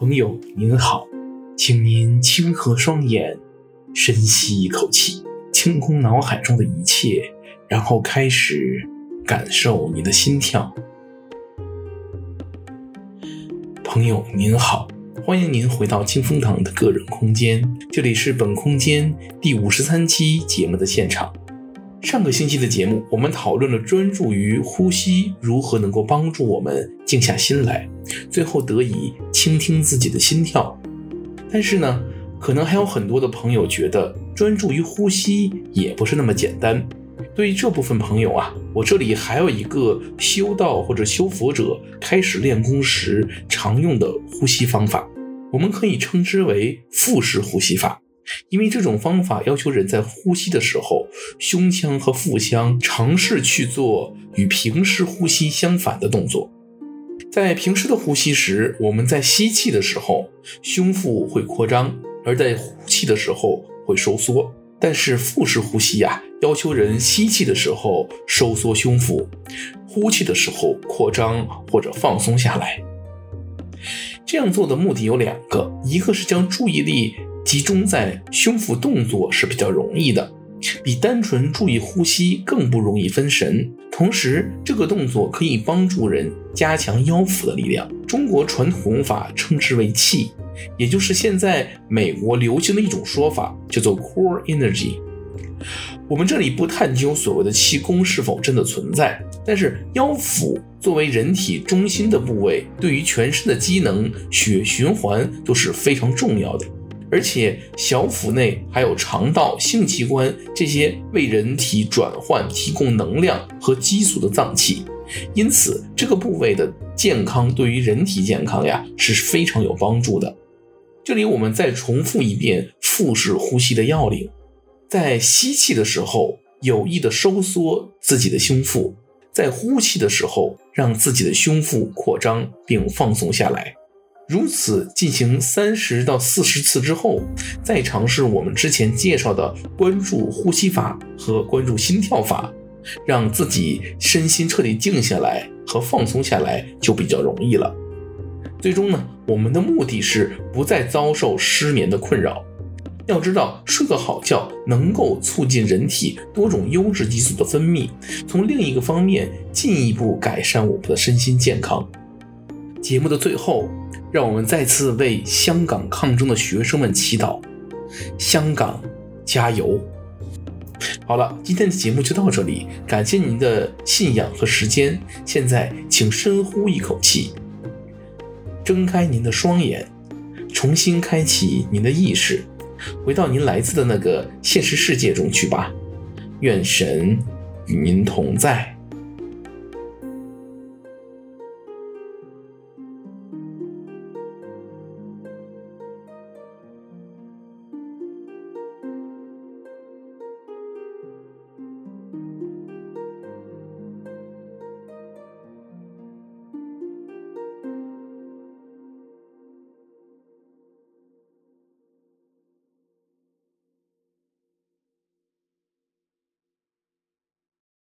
朋友您好，请您轻合双眼，深吸一口气，清空脑海中的一切，然后开始感受你的心跳。朋友您好，欢迎您回到清风堂的个人空间，这里是本空间第五十三期节目的现场。上个星期的节目，我们讨论了专注于呼吸如何能够帮助我们静下心来，最后得以倾听自己的心跳。但是呢，可能还有很多的朋友觉得专注于呼吸也不是那么简单。对于这部分朋友啊，我这里还有一个修道或者修佛者开始练功时常用的呼吸方法，我们可以称之为腹式呼吸法。因为这种方法要求人在呼吸的时候，胸腔和腹腔尝试去做与平时呼吸相反的动作。在平时的呼吸时，我们在吸气的时候，胸腹会扩张；而在呼气的时候会收缩。但是腹式呼吸呀，要求人吸气的时候收缩胸腹，呼气的时候扩张或者放松下来。这样做的目的有两个，一个是将注意力。集中在胸腹动作是比较容易的，比单纯注意呼吸更不容易分神。同时，这个动作可以帮助人加强腰腹的力量。中国传统法称之为气，也就是现在美国流行的一种说法，叫做 core energy。我们这里不探究所谓的气功是否真的存在，但是腰腹作为人体中心的部位，对于全身的机能、血循环都是非常重要的。而且小腹内还有肠道、性器官这些为人体转换、提供能量和激素的脏器，因此这个部位的健康对于人体健康呀是非常有帮助的。这里我们再重复一遍腹式呼吸的要领：在吸气的时候有意的收缩自己的胸腹，在呼气的时候让自己的胸腹扩张并放松下来。如此进行三十到四十次之后，再尝试我们之前介绍的关注呼吸法和关注心跳法，让自己身心彻底静下来和放松下来就比较容易了。最终呢，我们的目的是不再遭受失眠的困扰。要知道，睡个好觉能够促进人体多种优质激素的分泌，从另一个方面进一步改善我们的身心健康。节目的最后。让我们再次为香港抗争的学生们祈祷，香港加油！好了，今天的节目就到这里，感谢您的信仰和时间。现在，请深呼一口气，睁开您的双眼，重新开启您的意识，回到您来自的那个现实世界中去吧。愿神与您同在。